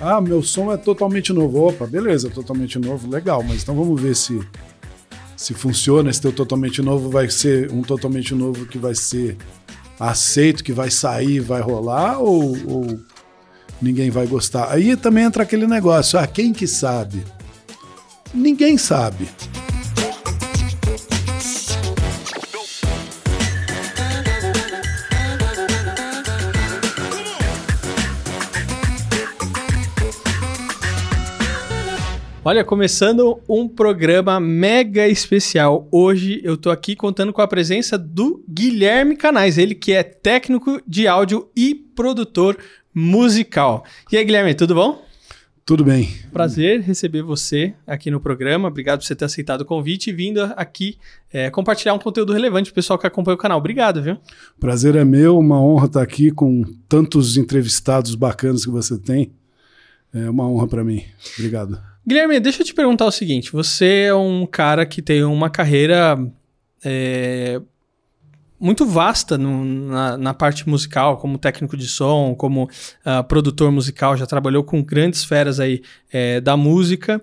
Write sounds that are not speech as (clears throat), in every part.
Ah, meu som é totalmente novo. Opa, beleza, totalmente novo, legal, mas então vamos ver se se funciona, esse teu totalmente novo vai ser um totalmente novo que vai ser aceito, que vai sair, vai rolar ou, ou ninguém vai gostar. Aí também entra aquele negócio, ah, quem que sabe? Ninguém sabe. Olha, começando um programa mega especial. Hoje eu tô aqui contando com a presença do Guilherme Canais, ele que é técnico de áudio e produtor musical. E aí, Guilherme, tudo bom? Tudo bem. Prazer receber você aqui no programa. Obrigado por você ter aceitado o convite e vindo aqui é, compartilhar um conteúdo relevante para o pessoal que acompanha o canal. Obrigado, viu? Prazer é meu, uma honra estar aqui com tantos entrevistados bacanas que você tem. É uma honra para mim. Obrigado. Guilherme, deixa eu te perguntar o seguinte: você é um cara que tem uma carreira é, muito vasta no, na, na, parte musical, como técnico de som, como uh, produtor musical, já trabalhou com grandes feras aí é, da música.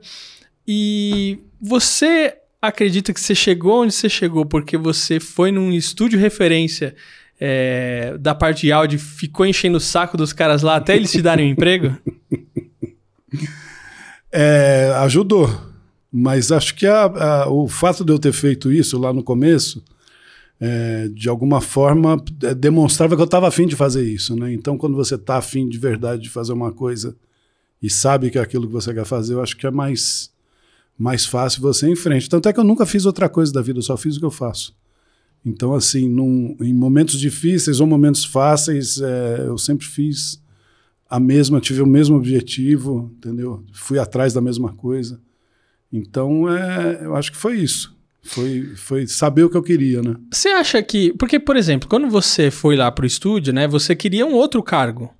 E você acredita que você chegou onde você chegou porque você foi num estúdio referência é, da parte de áudio, ficou enchendo o saco dos caras lá até eles te darem um emprego? (laughs) É, ajudou. Mas acho que a, a, o fato de eu ter feito isso lá no começo, é, de alguma forma, é, demonstrava que eu estava afim de fazer isso. Né? Então, quando você está afim de verdade de fazer uma coisa e sabe que é aquilo que você quer fazer, eu acho que é mais, mais fácil você ir em frente. Tanto é que eu nunca fiz outra coisa da vida, eu só fiz o que eu faço. Então, assim, num, em momentos difíceis ou momentos fáceis, é, eu sempre fiz a mesma, tive o mesmo objetivo, entendeu? Fui atrás da mesma coisa. Então, é, eu acho que foi isso. Foi, foi saber o que eu queria, né? Você acha que. Porque, por exemplo, quando você foi lá pro estúdio, né? Você queria um outro cargo.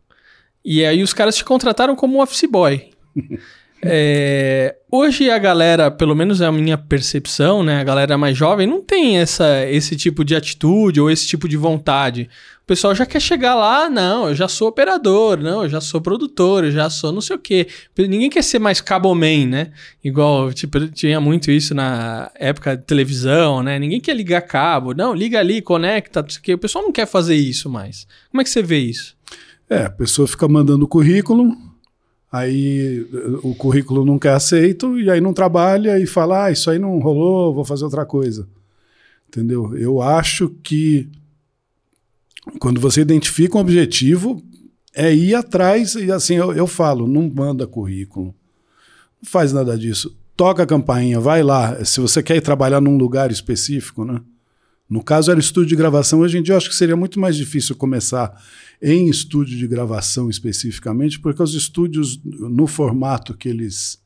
E aí os caras te contrataram como office boy. (laughs) é, hoje a galera, pelo menos é a minha percepção, né? A galera mais jovem não tem essa, esse tipo de atitude ou esse tipo de vontade pessoal já quer chegar lá, não, eu já sou operador, não, eu já sou produtor, eu já sou não sei o quê. Ninguém quer ser mais caboman, né? Igual, tipo, tinha muito isso na época de televisão, né? Ninguém quer ligar cabo, não, liga ali, conecta, não sei o quê. O pessoal não quer fazer isso mais. Como é que você vê isso? É, a pessoa fica mandando currículo, aí o currículo não quer aceito, e aí não trabalha e fala, ah, isso aí não rolou, vou fazer outra coisa. Entendeu? Eu acho que quando você identifica um objetivo, é ir atrás, e assim eu, eu falo, não manda currículo, não faz nada disso. Toca a campainha, vai lá. Se você quer ir trabalhar num lugar específico, né? No caso era estúdio de gravação, hoje em dia eu acho que seria muito mais difícil começar em estúdio de gravação especificamente, porque os estúdios, no formato que eles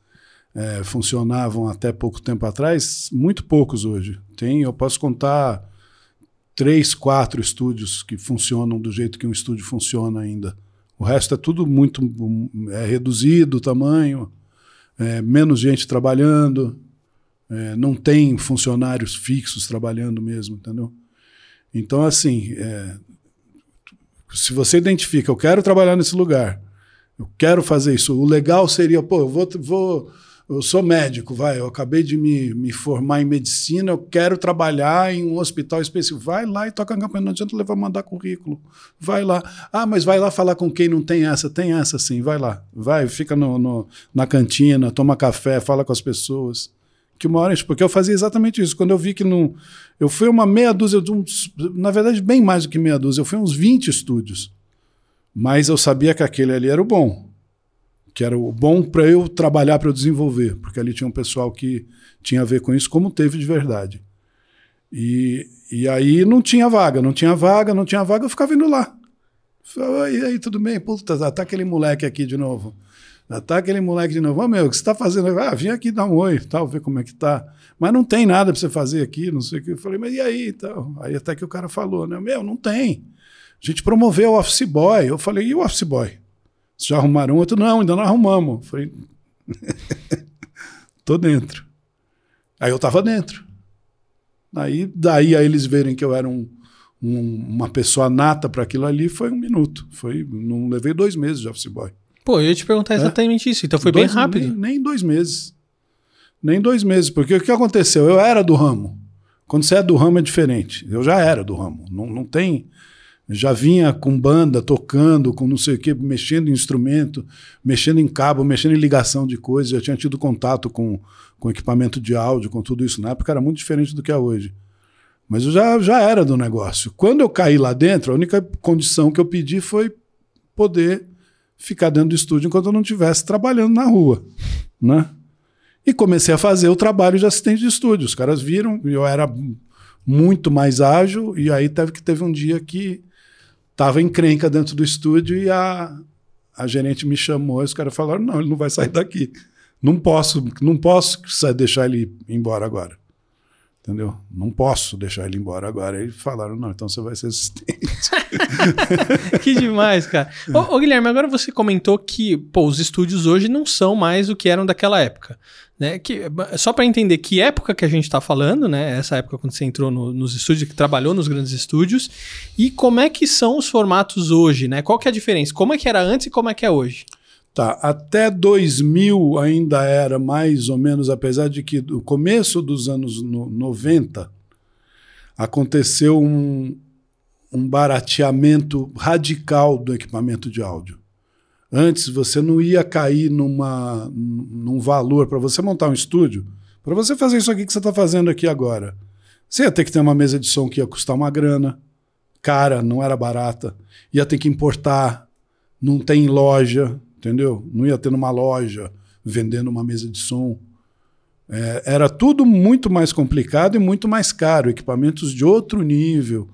é, funcionavam até pouco tempo atrás, muito poucos hoje. Tem, eu posso contar três, quatro estúdios que funcionam do jeito que um estúdio funciona ainda. O resto é tudo muito é reduzido o tamanho, é, menos gente trabalhando, é, não tem funcionários fixos trabalhando mesmo, entendeu? Então, assim, é, se você identifica, eu quero trabalhar nesse lugar, eu quero fazer isso, o legal seria, pô, eu vou, vou eu sou médico, vai, eu acabei de me, me formar em medicina, eu quero trabalhar em um hospital específico. Vai lá e toca a campanha, não adianta levar mandar currículo. Vai lá. Ah, mas vai lá falar com quem não tem essa. Tem essa sim, vai lá. Vai, fica no, no na cantina, toma café, fala com as pessoas. Que uma hora, porque eu fazia exatamente isso. Quando eu vi que não. Eu fui uma meia dúzia, uns, na verdade, bem mais do que meia dúzia, eu fui uns 20 estúdios. Mas eu sabia que aquele ali era o bom que era o bom para eu trabalhar, para eu desenvolver, porque ali tinha um pessoal que tinha a ver com isso, como teve de verdade. E, e aí não tinha vaga, não tinha vaga, não tinha vaga, eu ficava indo lá. E aí, tudo bem? Puta, tá aquele moleque aqui de novo. Tá aquele moleque de novo. Oh, meu, o que você tá fazendo? Ah, vim aqui dar um oi, tal, ver como é que tá. Mas não tem nada para você fazer aqui, não sei o que. Eu falei, mas e aí? Tal. Aí até que o cara falou, né? Meu, não tem. A gente promoveu o office boy. Eu falei, e o office boy? Já arrumaram outro? Não, ainda não arrumamos. Falei, tô dentro. Aí eu tava dentro. Aí, daí a eles verem que eu era um, um, uma pessoa nata para aquilo ali, foi um minuto. Foi, não levei dois meses de office boy. Pô, eu ia te perguntar exatamente é? isso. Então foi dois, bem rápido. Nem, nem dois meses. Nem dois meses. Porque o que aconteceu? Eu era do ramo. Quando você é do ramo é diferente. Eu já era do ramo. Não, não tem. Já vinha com banda, tocando, com não sei o quê, mexendo em instrumento, mexendo em cabo, mexendo em ligação de coisas. Já tinha tido contato com, com equipamento de áudio, com tudo isso. Na época era muito diferente do que é hoje. Mas eu já, já era do negócio. Quando eu caí lá dentro, a única condição que eu pedi foi poder ficar dentro do estúdio enquanto eu não estivesse trabalhando na rua. Né? E comecei a fazer o trabalho de assistente de estúdio. Os caras viram, eu era muito mais ágil, e aí teve que teve um dia que estava encrenca dentro do estúdio e a, a gerente me chamou e os caras falaram: não, ele não vai sair daqui. Não posso, não posso deixar ele ir embora agora. Entendeu? Não posso deixar ele embora agora. Aí falaram, não, então você vai ser assistente. (laughs) que demais, cara. Ô, ô, Guilherme, agora você comentou que pô, os estúdios hoje não são mais o que eram daquela época. Né? Que, só para entender que época que a gente está falando, né? Essa época quando você entrou no, nos estúdios, que trabalhou nos grandes estúdios, e como é que são os formatos hoje, né? Qual que é a diferença? Como é que era antes e como é que é hoje? Tá, até 2000 ainda era mais ou menos, apesar de que no começo dos anos no, 90 aconteceu um, um barateamento radical do equipamento de áudio. Antes você não ia cair numa, num valor para você montar um estúdio, para você fazer isso aqui que você está fazendo aqui agora. Você ia ter que ter uma mesa de som que ia custar uma grana, cara, não era barata, ia ter que importar, não tem loja, entendeu? Não ia ter numa loja vendendo uma mesa de som. É, era tudo muito mais complicado e muito mais caro, equipamentos de outro nível,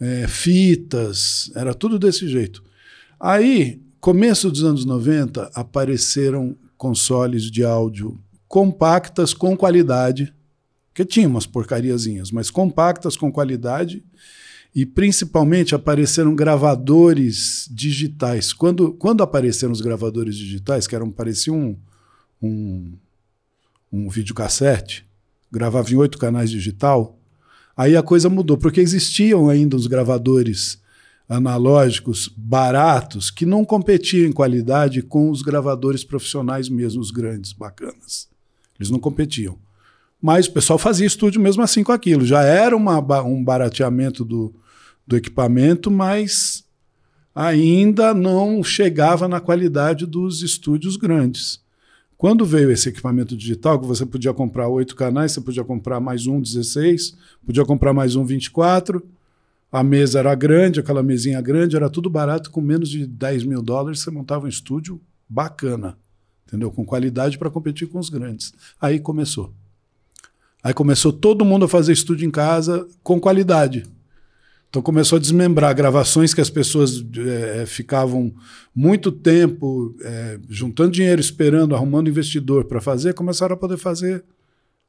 é, fitas, era tudo desse jeito. Aí, começo dos anos 90, apareceram consoles de áudio compactas com qualidade, que tinha umas porcariazinhas, mas compactas com qualidade e principalmente apareceram gravadores digitais. Quando, quando apareceram os gravadores digitais, que eram pareciam um, um, um videocassete, gravava em oito canais digital, aí a coisa mudou, porque existiam ainda os gravadores analógicos baratos que não competiam em qualidade com os gravadores profissionais mesmo, os grandes, bacanas. Eles não competiam. Mas o pessoal fazia estúdio mesmo assim com aquilo. Já era uma, um barateamento do, do equipamento, mas ainda não chegava na qualidade dos estúdios grandes. Quando veio esse equipamento digital, que você podia comprar oito canais, você podia comprar mais um 16, podia comprar mais um 24, a mesa era grande, aquela mesinha grande, era tudo barato, com menos de 10 mil dólares você montava um estúdio bacana, entendeu? Com qualidade para competir com os grandes. Aí começou. Aí começou todo mundo a fazer estúdio em casa com qualidade. Então começou a desmembrar gravações que as pessoas é, ficavam muito tempo é, juntando dinheiro, esperando, arrumando investidor para fazer, começaram a poder fazer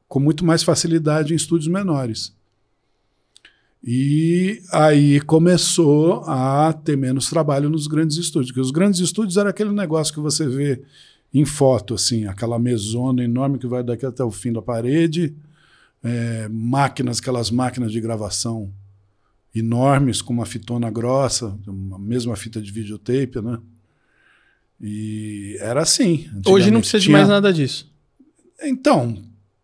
com muito mais facilidade em estúdios menores. E aí começou a ter menos trabalho nos grandes estúdios, porque os grandes estúdios era aquele negócio que você vê em foto, assim, aquela mesona enorme que vai daqui até o fim da parede, é, máquinas, aquelas máquinas de gravação enormes, com uma fitona grossa, a mesma fita de videotape, né? E era assim. Hoje não precisa de mais nada disso. Então,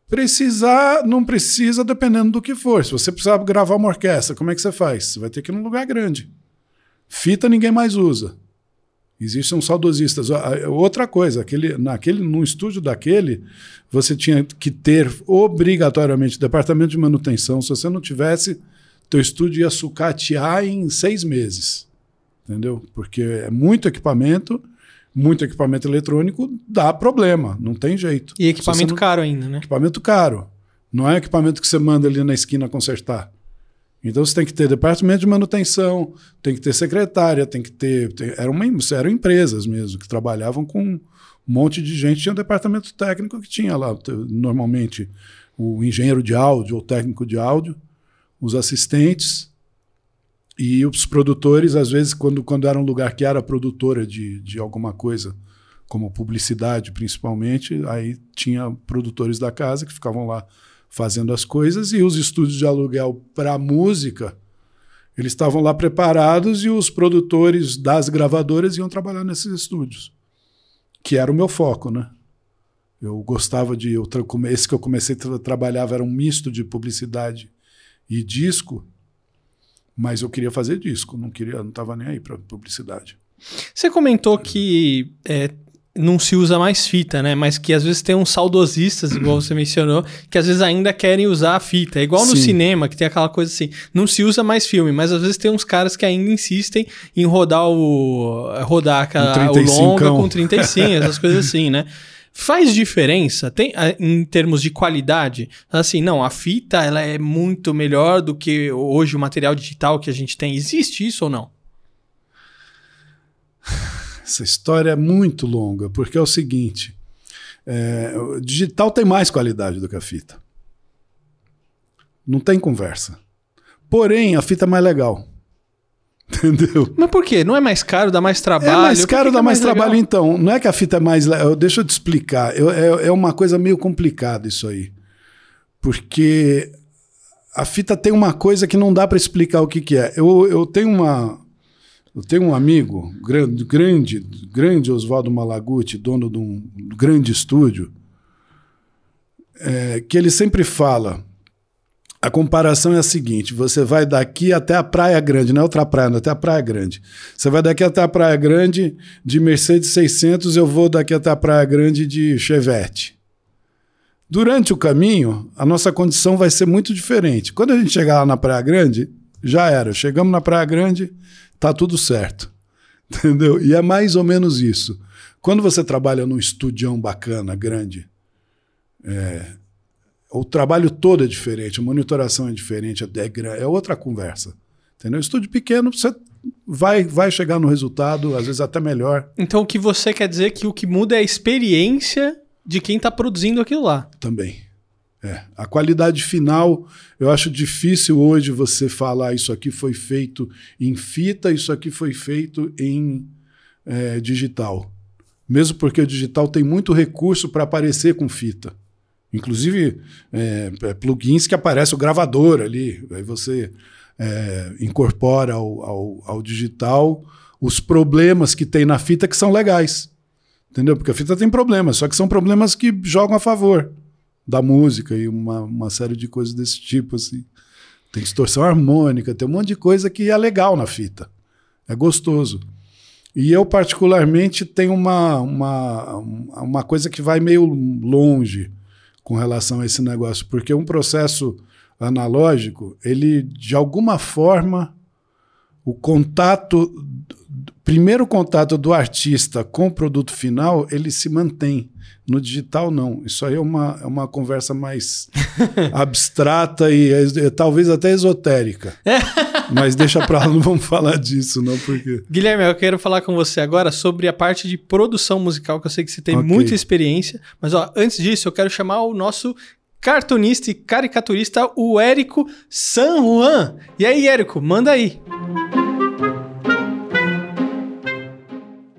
precisar, não precisa dependendo do que for. Se você precisar gravar uma orquestra, como é que você faz? Você vai ter que ir num lugar grande. Fita ninguém mais usa. Existem saudosistas. Outra coisa, aquele, naquele, num estúdio daquele, você tinha que ter obrigatoriamente departamento de manutenção. Se você não tivesse, teu estúdio ia sucatear em seis meses. Entendeu? Porque é muito equipamento, muito equipamento eletrônico, dá problema, não tem jeito. E equipamento não... caro ainda, né? Equipamento caro. Não é equipamento que você manda ali na esquina consertar. Então você tem que ter departamento de manutenção, tem que ter secretária, tem que ter. Tem, eram, uma, eram empresas mesmo que trabalhavam com um monte de gente. Tinha um departamento técnico que tinha lá, normalmente, o engenheiro de áudio ou técnico de áudio, os assistentes e os produtores, às vezes, quando, quando era um lugar que era produtora de, de alguma coisa, como publicidade principalmente, aí tinha produtores da casa que ficavam lá fazendo as coisas e os estúdios de aluguel para música, eles estavam lá preparados e os produtores das gravadoras iam trabalhar nesses estúdios. que era o meu foco, né? Eu gostava de. Eu, esse que eu comecei a trabalhar era um misto de publicidade e disco, mas eu queria fazer disco, não queria, não estava nem aí para publicidade. Você comentou que é, não se usa mais fita, né? Mas que às vezes tem uns saudosistas, igual você (clears throat) mencionou, que às vezes ainda querem usar a fita. É igual no Sim. cinema, que tem aquela coisa assim, não se usa mais filme, mas às vezes tem uns caras que ainda insistem em rodar o rodar aquela, o longa com 35, (laughs) essas coisas assim, né? Faz diferença tem, em termos de qualidade? Assim, não, a fita ela é muito melhor do que hoje o material digital que a gente tem. Existe isso ou não? (sighs) Essa história é muito longa, porque é o seguinte: é, o digital tem mais qualidade do que a fita. Não tem conversa. Porém, a fita é mais legal. (laughs) Entendeu? Mas por quê? Não é mais caro, dá mais trabalho? É mais caro, dá é mais, mais trabalho, então. Não é que a fita é mais. Deixa eu te explicar. Eu, é, é uma coisa meio complicada isso aí. Porque a fita tem uma coisa que não dá para explicar o que, que é. Eu, eu tenho uma, eu tenho um amigo, grande, grande, grande Oswaldo Malaguti, dono de um grande estúdio, é, que ele sempre fala. A comparação é a seguinte: você vai daqui até a Praia Grande, não é outra praia, não, até a Praia Grande. Você vai daqui até a Praia Grande de Mercedes 600, eu vou daqui até a Praia Grande de Chevette. Durante o caminho, a nossa condição vai ser muito diferente. Quando a gente chegar lá na Praia Grande, já era. Chegamos na Praia Grande, tá tudo certo. (laughs) Entendeu? E é mais ou menos isso. Quando você trabalha num estudião bacana, grande, é, o trabalho todo é diferente, a monitoração é diferente, é, é outra conversa. Entendeu? Estúdio pequeno, você vai, vai chegar no resultado, às vezes até melhor. Então o que você quer dizer é que o que muda é a experiência de quem está produzindo aquilo lá. Também. É. A qualidade final, eu acho difícil hoje você falar isso aqui foi feito em fita, isso aqui foi feito em é, digital. Mesmo porque o digital tem muito recurso para aparecer com fita. Inclusive, é, é, plugins que aparece o gravador ali. Aí você é, incorpora ao, ao, ao digital os problemas que tem na fita que são legais. Entendeu? Porque a fita tem problemas, só que são problemas que jogam a favor da música e uma, uma série de coisas desse tipo, assim. Tem distorção harmônica, tem um monte de coisa que é legal na fita. É gostoso. E eu, particularmente, tenho uma, uma, uma coisa que vai meio longe com relação a esse negócio, porque um processo analógico, ele, de alguma forma, o contato, primeiro contato do artista com o produto final, ele se mantém. No digital, não. Isso aí é uma, é uma conversa mais (laughs) abstrata e é, é, talvez até esotérica. Mas deixa pra lá, não vamos falar disso, não, porque. Guilherme, eu quero falar com você agora sobre a parte de produção musical, que eu sei que você tem okay. muita experiência. Mas ó, antes disso, eu quero chamar o nosso cartunista e caricaturista, o Érico San Juan. E aí, Érico, manda aí.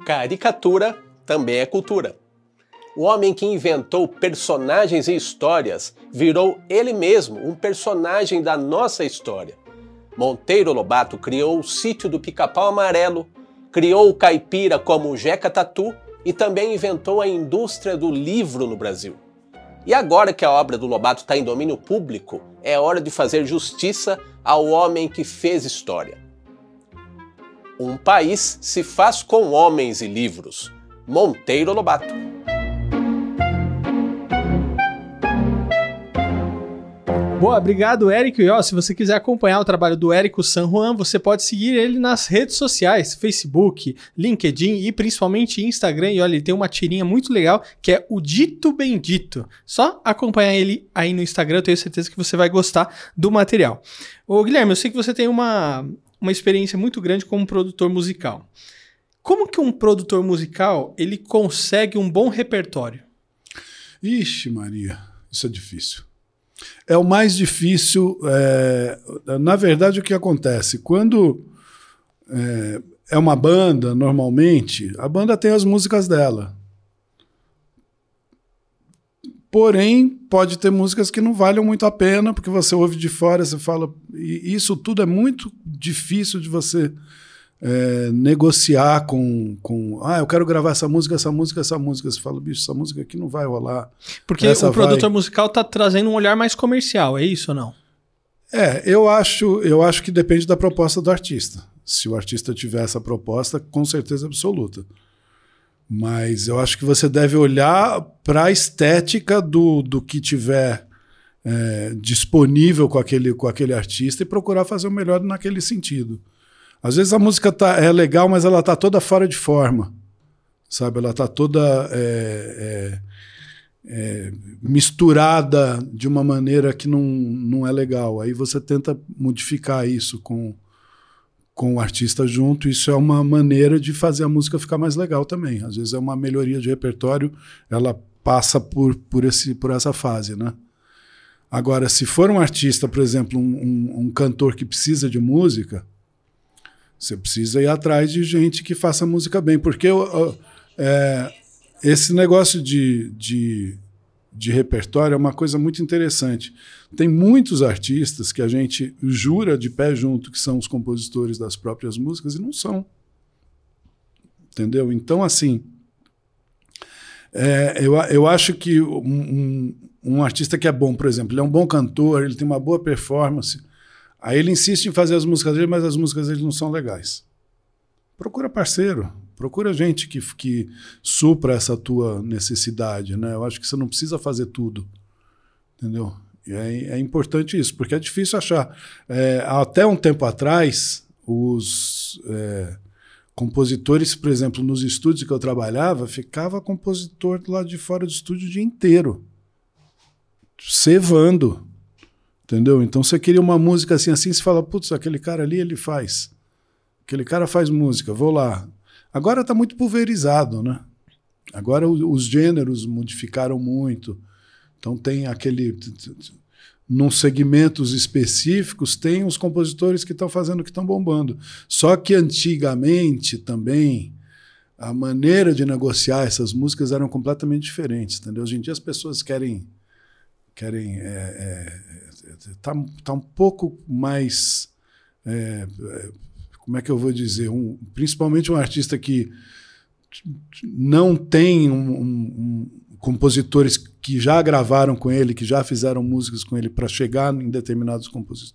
Caricatura também é cultura. O homem que inventou personagens e histórias virou ele mesmo um personagem da nossa história. Monteiro Lobato criou o sítio do Pica-Pau Amarelo, criou o caipira como o Jeca Tatu e também inventou a indústria do livro no Brasil. E agora que a obra do Lobato está em domínio público, é hora de fazer justiça ao homem que fez história. Um país se faz com homens e livros. Monteiro Lobato. Boa, obrigado, Érico. E ó, se você quiser acompanhar o trabalho do Érico San Juan, você pode seguir ele nas redes sociais, Facebook, LinkedIn e principalmente Instagram. E olha, ele tem uma tirinha muito legal que é o Dito Bendito. Só acompanhar ele aí no Instagram, eu tenho certeza que você vai gostar do material. Ô, Guilherme, eu sei que você tem uma, uma experiência muito grande como produtor musical. Como que um produtor musical ele consegue um bom repertório? Ixi, Maria, isso é difícil. É o mais difícil. É, na verdade, o que acontece? Quando é, é uma banda, normalmente, a banda tem as músicas dela. Porém, pode ter músicas que não valham muito a pena, porque você ouve de fora, você fala. E isso tudo é muito difícil de você é, negociar com, com. Ah, eu quero gravar essa música, essa música, essa música. Você fala, bicho, essa música aqui não vai rolar. Porque Essa o produtor vai- musical tá trazendo um olhar mais comercial, é isso ou não? É, eu acho, eu acho que depende da proposta do artista. Se o artista tiver essa proposta, com certeza absoluta. Mas eu acho que você deve olhar para a estética do, do que tiver é, disponível com aquele, com aquele artista e procurar fazer o melhor naquele sentido. Às vezes a música tá, é legal, mas ela tá toda fora de forma. Sabe? Ela tá toda é, é, é, misturada de uma maneira que não, não é legal. Aí você tenta modificar isso com, com o artista junto. Isso é uma maneira de fazer a música ficar mais legal também. Às vezes é uma melhoria de repertório, ela passa por, por, esse, por essa fase, né? Agora, se for um artista, por exemplo, um, um, um cantor que precisa de música, você precisa ir atrás de gente que faça música bem, porque é, esse negócio de, de, de repertório é uma coisa muito interessante. Tem muitos artistas que a gente jura de pé junto que são os compositores das próprias músicas e não são. Entendeu? Então, assim, é, eu, eu acho que um, um, um artista que é bom, por exemplo, ele é um bom cantor, ele tem uma boa performance. Aí ele insiste em fazer as músicas dele, mas as músicas dele não são legais. Procura parceiro, procura gente que, que supra essa tua necessidade, né? Eu acho que você não precisa fazer tudo, entendeu? E é, é importante isso, porque é difícil achar. É, até um tempo atrás, os é, compositores, por exemplo, nos estúdios que eu trabalhava, ficava compositor do lado de fora do estúdio o dia inteiro, cevando. Entendeu? Então você queria uma música assim, assim, você fala, putz, aquele cara ali ele faz. Aquele cara faz música, vou lá. Agora está muito pulverizado, né? Agora os gêneros modificaram muito. Então tem aquele. Num segmentos específicos, tem os compositores que estão fazendo que estão bombando. Só que antigamente também a maneira de negociar essas músicas eram completamente diferentes, entendeu? Hoje em dia as pessoas querem querem é, é, tá, tá um pouco mais é, como é que eu vou dizer um, principalmente um artista que não tem um, um, compositores que já gravaram com ele que já fizeram músicas com ele para chegar em determinados composi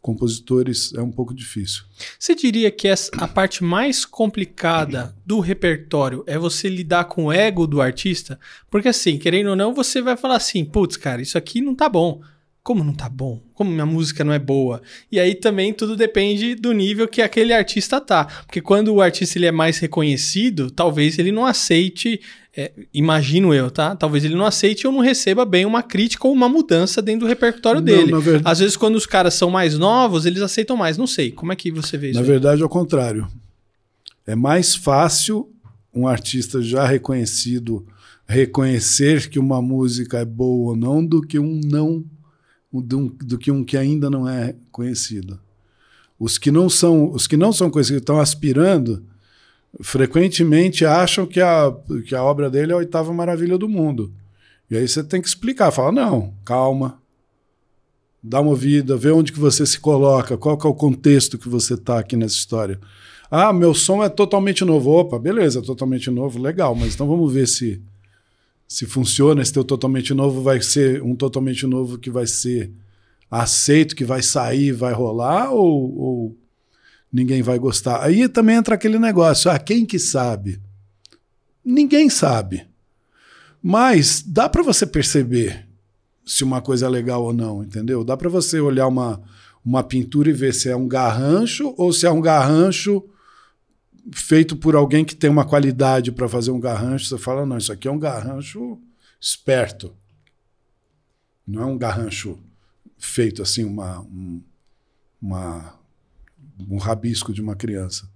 compositores é um pouco difícil Você diria que a parte mais complicada do repertório é você lidar com o ego do artista? Porque assim, querendo ou não, você vai falar assim, putz, cara, isso aqui não tá bom. Como não tá bom? Como minha música não é boa? E aí também tudo depende do nível que aquele artista tá. Porque quando o artista ele é mais reconhecido, talvez ele não aceite, é, imagino eu, tá? Talvez ele não aceite ou não receba bem uma crítica ou uma mudança dentro do repertório Não, dele. verdade- Às vezes, quando os caras são mais novos, eles aceitam mais. Não sei. Como é que você vê isso? Na aí? verdade, é o contrário. É mais fácil um artista já reconhecido reconhecer que uma música é boa ou não do que um não do, do que um que ainda não é conhecido. Os que não são, os que não são conhecidos, estão aspirando, frequentemente acham que a, que a obra dele é a oitava maravilha do mundo. E aí você tem que explicar, fala, não, calma, dá uma ouvida, vê onde que você se coloca, qual que é o contexto que você está aqui nessa história. Ah, meu som é totalmente novo. Opa, beleza, totalmente novo, legal, mas então vamos ver se se funciona, esse teu totalmente novo vai ser um totalmente novo que vai ser aceito, que vai sair, vai rolar ou, ou ninguém vai gostar. Aí também entra aquele negócio, ah, quem que sabe? Ninguém sabe. Mas dá para você perceber se uma coisa é legal ou não, entendeu? Dá para você olhar uma, uma pintura e ver se é um garrancho ou se é um garrancho feito por alguém que tem uma qualidade para fazer um garrancho. Você fala, não, isso aqui é um garrancho esperto. Não é um garrancho feito assim, uma, um, uma, um rabisco de uma criança.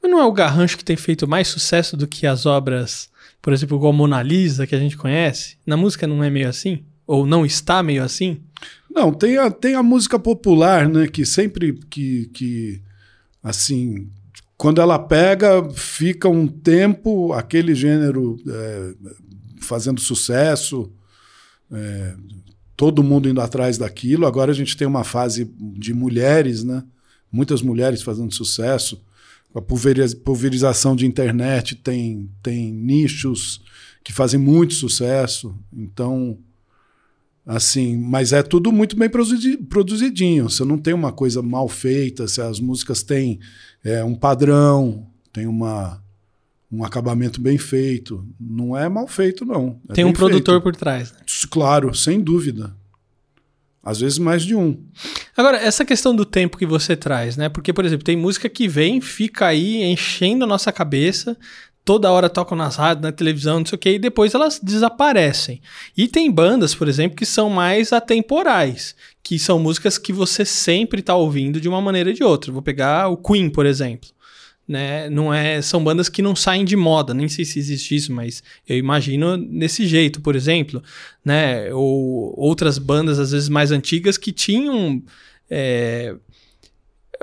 Mas não é o Garrancho que tem feito mais sucesso do que as obras, por exemplo, como Mona Lisa, que a gente conhece? Na música não é meio assim? Ou não está meio assim? Não, tem a, tem a música popular, né? Que sempre que, que assim, quando ela pega, fica um tempo aquele gênero é, fazendo sucesso, é, todo mundo indo atrás daquilo. Agora a gente tem uma fase de mulheres, né? Muitas mulheres fazendo sucesso, A pulverização de internet tem, tem nichos que fazem muito sucesso. Então, assim, mas é tudo muito bem produzidinho. Você não tem uma coisa mal feita, se as músicas têm é, um padrão, tem uma, um acabamento bem feito. Não é mal feito, não. É tem um produtor feito. por trás. Né? Claro, sem dúvida. Às vezes mais de um. Agora, essa questão do tempo que você traz, né? Porque, por exemplo, tem música que vem, fica aí enchendo a nossa cabeça, toda hora tocam nas rádios, na televisão, não sei o quê, e depois elas desaparecem. E tem bandas, por exemplo, que são mais atemporais, que são músicas que você sempre está ouvindo de uma maneira ou de outra. Vou pegar o Queen, por exemplo né? Não é, são bandas que não saem de moda, nem sei se existe isso, mas eu imagino nesse jeito, por exemplo, né? Ou outras bandas às vezes mais antigas que tinham é,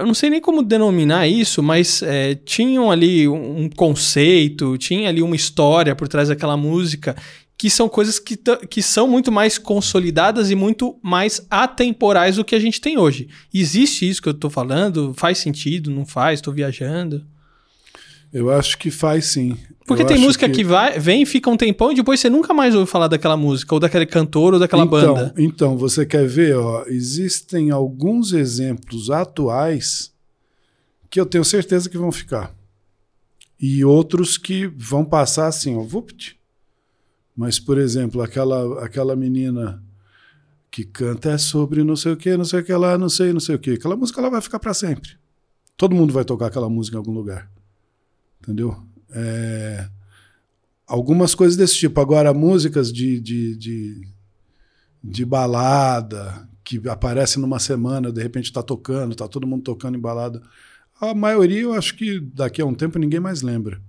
eu não sei nem como denominar isso, mas é, tinham ali um conceito, tinha ali uma história por trás daquela música, que são coisas que, que são muito mais consolidadas e muito mais atemporais do que a gente tem hoje. Existe isso que eu estou falando? Faz sentido? Não faz? Estou viajando? Eu acho que faz sim. Porque eu tem música que... que, vai, vem, fica um tempão e depois você nunca mais ouve falar daquela música, ou daquele cantor, ou daquela então, banda. Então, você quer ver, ó, existem alguns exemplos atuais que eu tenho certeza que vão ficar. E outros que vão passar assim, ó, vupt. Mas, por exemplo, aquela, aquela menina que canta é sobre não sei o que, não sei o que lá, não sei, não sei o que. Aquela música ela vai ficar para sempre. Todo mundo vai tocar aquela música em algum lugar. Entendeu? É, algumas coisas desse tipo. Agora, músicas de, de, de, de balada que aparecem numa semana, de repente está tocando, está todo mundo tocando em balada. A maioria eu acho que daqui a um tempo ninguém mais lembra.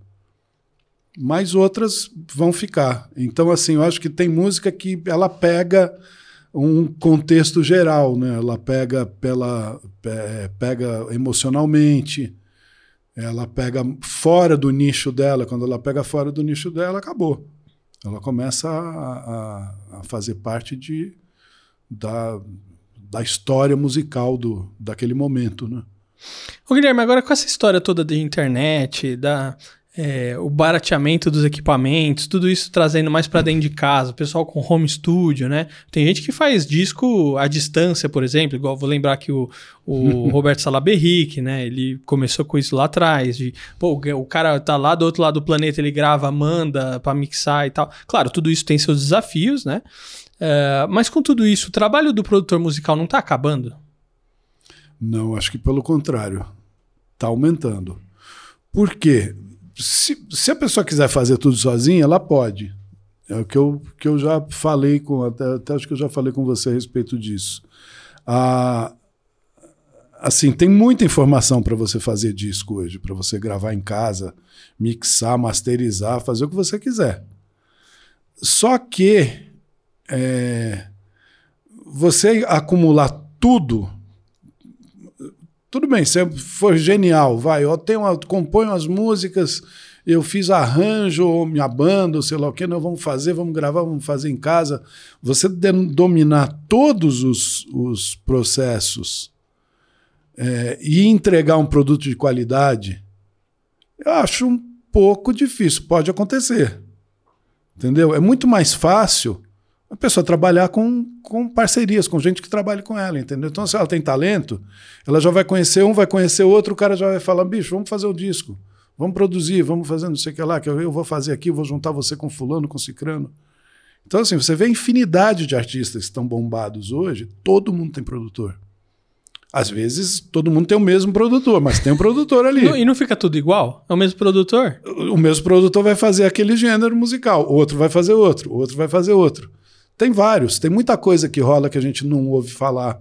Mas outras vão ficar. Então, assim, eu acho que tem música que ela pega um contexto geral, né? Ela pega pela pega emocionalmente, ela pega fora do nicho dela. Quando ela pega fora do nicho dela, acabou. Ela começa a, a, a fazer parte de, da, da história musical do, daquele momento, né? Ô Guilherme, agora com essa história toda de internet, da é, o barateamento dos equipamentos, tudo isso trazendo mais para dentro de casa, o pessoal com home studio, né? Tem gente que faz disco à distância, por exemplo, igual vou lembrar que o, o (laughs) Roberto Salaberrique, né? Ele começou com isso lá atrás, de, pô, o cara tá lá do outro lado do planeta, ele grava, manda para mixar e tal. Claro, tudo isso tem seus desafios, né? É, mas com tudo isso, o trabalho do produtor musical não tá acabando? Não, acho que pelo contrário, tá aumentando. Por quê? Se, se a pessoa quiser fazer tudo sozinha, ela pode. É o que eu, que eu já falei com, até, até acho que eu já falei com você a respeito disso. Ah, assim, tem muita informação para você fazer disco hoje, para você gravar em casa, mixar, masterizar, fazer o que você quiser. Só que é, você acumular tudo tudo bem, se for genial, vai, eu tenho uma, componho as músicas, eu fiz arranjo, minha banda, sei lá o que, nós vamos fazer, vamos gravar, vamos fazer em casa. Você dominar todos os, os processos é, e entregar um produto de qualidade, eu acho um pouco difícil. Pode acontecer. Entendeu? É muito mais fácil a pessoa trabalhar com, com parcerias, com gente que trabalhe com ela, entendeu? Então, se ela tem talento, ela já vai conhecer um, vai conhecer outro, o cara já vai falar, bicho, vamos fazer o disco, vamos produzir, vamos fazer não sei o que lá, que eu, eu vou fazer aqui, vou juntar você com fulano, com cicrano. Então, assim, você vê a infinidade de artistas que estão bombados hoje, todo mundo tem produtor. Às vezes, todo mundo tem o mesmo produtor, mas tem um produtor ali. (laughs) e não fica tudo igual? É o mesmo produtor? O, o mesmo produtor vai fazer aquele gênero musical, outro vai fazer outro, outro vai fazer outro. Tem vários, tem muita coisa que rola que a gente não ouve falar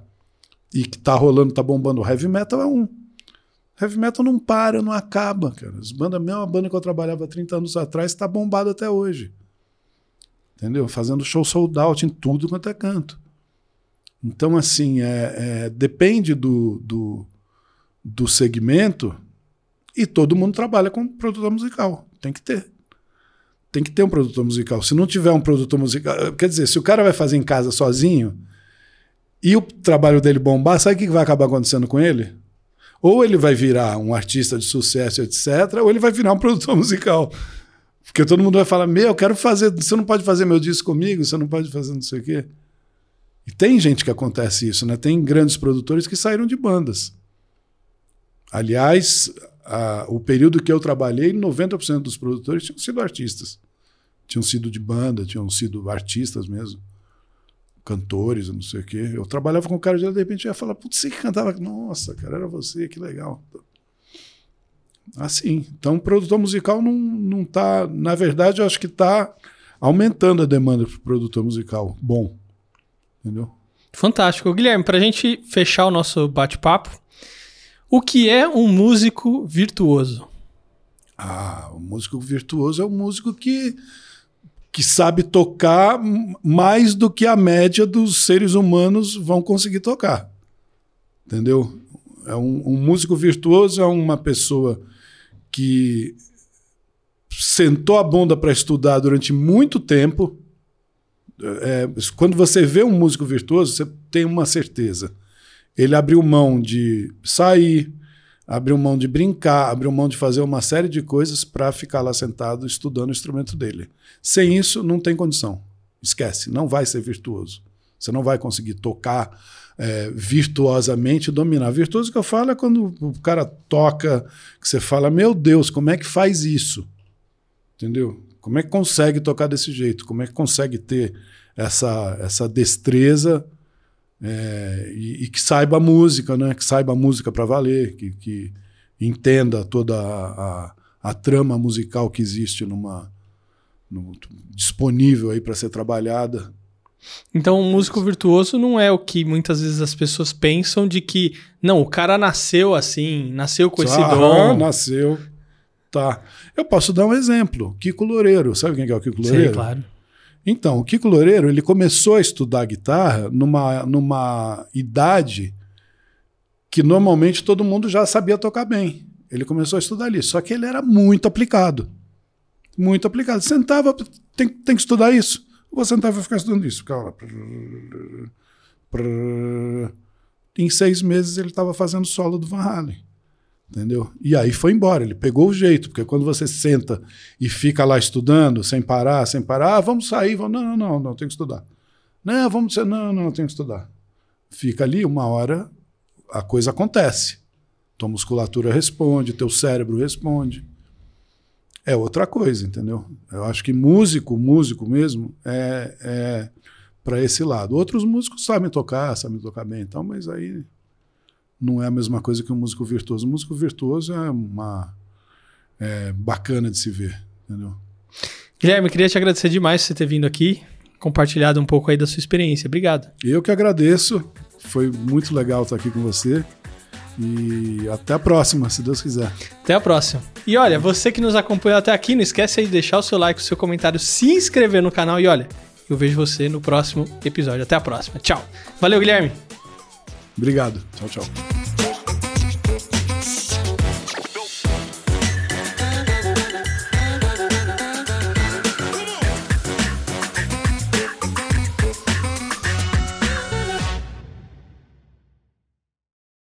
e que tá rolando, tá bombando. O heavy metal é um. Heavy metal não para, não acaba, cara. As bandas, a mesma banda que eu trabalhava 30 anos atrás, está bombada até hoje. Entendeu? Fazendo show sold out em tudo quanto é canto. Então, assim, é, é, depende do, do, do segmento e todo mundo trabalha com produtor musical. Tem que ter tem que ter um produtor musical. Se não tiver um produtor musical, quer dizer, se o cara vai fazer em casa sozinho e o trabalho dele bombar, sabe o que vai acabar acontecendo com ele? Ou ele vai virar um artista de sucesso, etc., ou ele vai virar um (laughs) produtor musical. Porque todo mundo vai falar: Meu, eu quero fazer. Você não pode fazer meu disco comigo, você não pode fazer não sei o quê. E tem gente que acontece isso, né? Tem grandes produtores que saíram de bandas. Aliás, a, o período que eu trabalhei, 90% dos produtores tinham sido artistas. Tinham sido de banda, tinham sido artistas mesmo. Cantores, não sei o quê. Eu trabalhava com o cara de repente ia falar, putz, você que cantava. Nossa, cara, era você, que legal. Assim. Então, produtor musical não, não tá. Na verdade, eu acho que está aumentando a demanda para produtor musical. Bom. Entendeu? Fantástico. Guilherme, para a gente fechar o nosso bate-papo, o que é um músico virtuoso? Ah, o músico virtuoso é um músico que, que sabe tocar mais do que a média dos seres humanos vão conseguir tocar. Entendeu? É um, um músico virtuoso é uma pessoa que sentou a bunda para estudar durante muito tempo. É, quando você vê um músico virtuoso, você tem uma certeza. Ele abriu mão de sair, abriu mão de brincar, abriu mão de fazer uma série de coisas para ficar lá sentado estudando o instrumento dele. Sem isso, não tem condição. Esquece, não vai ser virtuoso. Você não vai conseguir tocar é, virtuosamente dominar. Virtuoso que eu falo é quando o cara toca, que você fala, meu Deus, como é que faz isso? Entendeu? Como é que consegue tocar desse jeito? Como é que consegue ter essa, essa destreza é, e, e, que saiba a música, né? Que saiba a música para valer, que, que, entenda toda a, a, a, trama musical que existe numa no, disponível aí para ser trabalhada. Então, um músico virtuoso não é o que muitas vezes as pessoas pensam de que, não, o cara nasceu assim, nasceu com esse ah, dom. (laughs) nasceu. Tá. Eu posso dar um exemplo. Kiko Loureiro. Sabe quem é o Kiko Loureiro? Sim, claro. Então, o Kiko Loureiro, ele começou a estudar guitarra numa, numa idade que normalmente todo mundo já sabia tocar bem. Ele começou a estudar ali, só que ele era muito aplicado. Muito aplicado. Sentava, tem, tem que estudar isso. Vou sentar e ficar estudando isso. Em seis meses ele estava fazendo solo do Van Halen. Entendeu? E aí foi embora, ele pegou o jeito, porque quando você senta e fica lá estudando, sem parar, sem parar, ah, vamos sair, vamos, não, não, não, não, tem que estudar. Não, vamos, não, não, tem que estudar. Fica ali, uma hora, a coisa acontece. Tua musculatura responde, teu cérebro responde. É outra coisa, entendeu? Eu acho que músico, músico mesmo, é, é para esse lado. Outros músicos sabem tocar, sabem tocar bem, então, mas aí não é a mesma coisa que um músico virtuoso. Um músico virtuoso é uma é bacana de se ver, entendeu? Guilherme, queria te agradecer demais por você ter vindo aqui, compartilhado um pouco aí da sua experiência. Obrigado. Eu que agradeço. Foi muito legal estar aqui com você. E até a próxima, se Deus quiser. Até a próxima. E olha, você que nos acompanhou até aqui, não esquece aí de deixar o seu like, o seu comentário, se inscrever no canal e olha, eu vejo você no próximo episódio. Até a próxima. Tchau. Valeu, Guilherme. Obrigado. Tchau, tchau.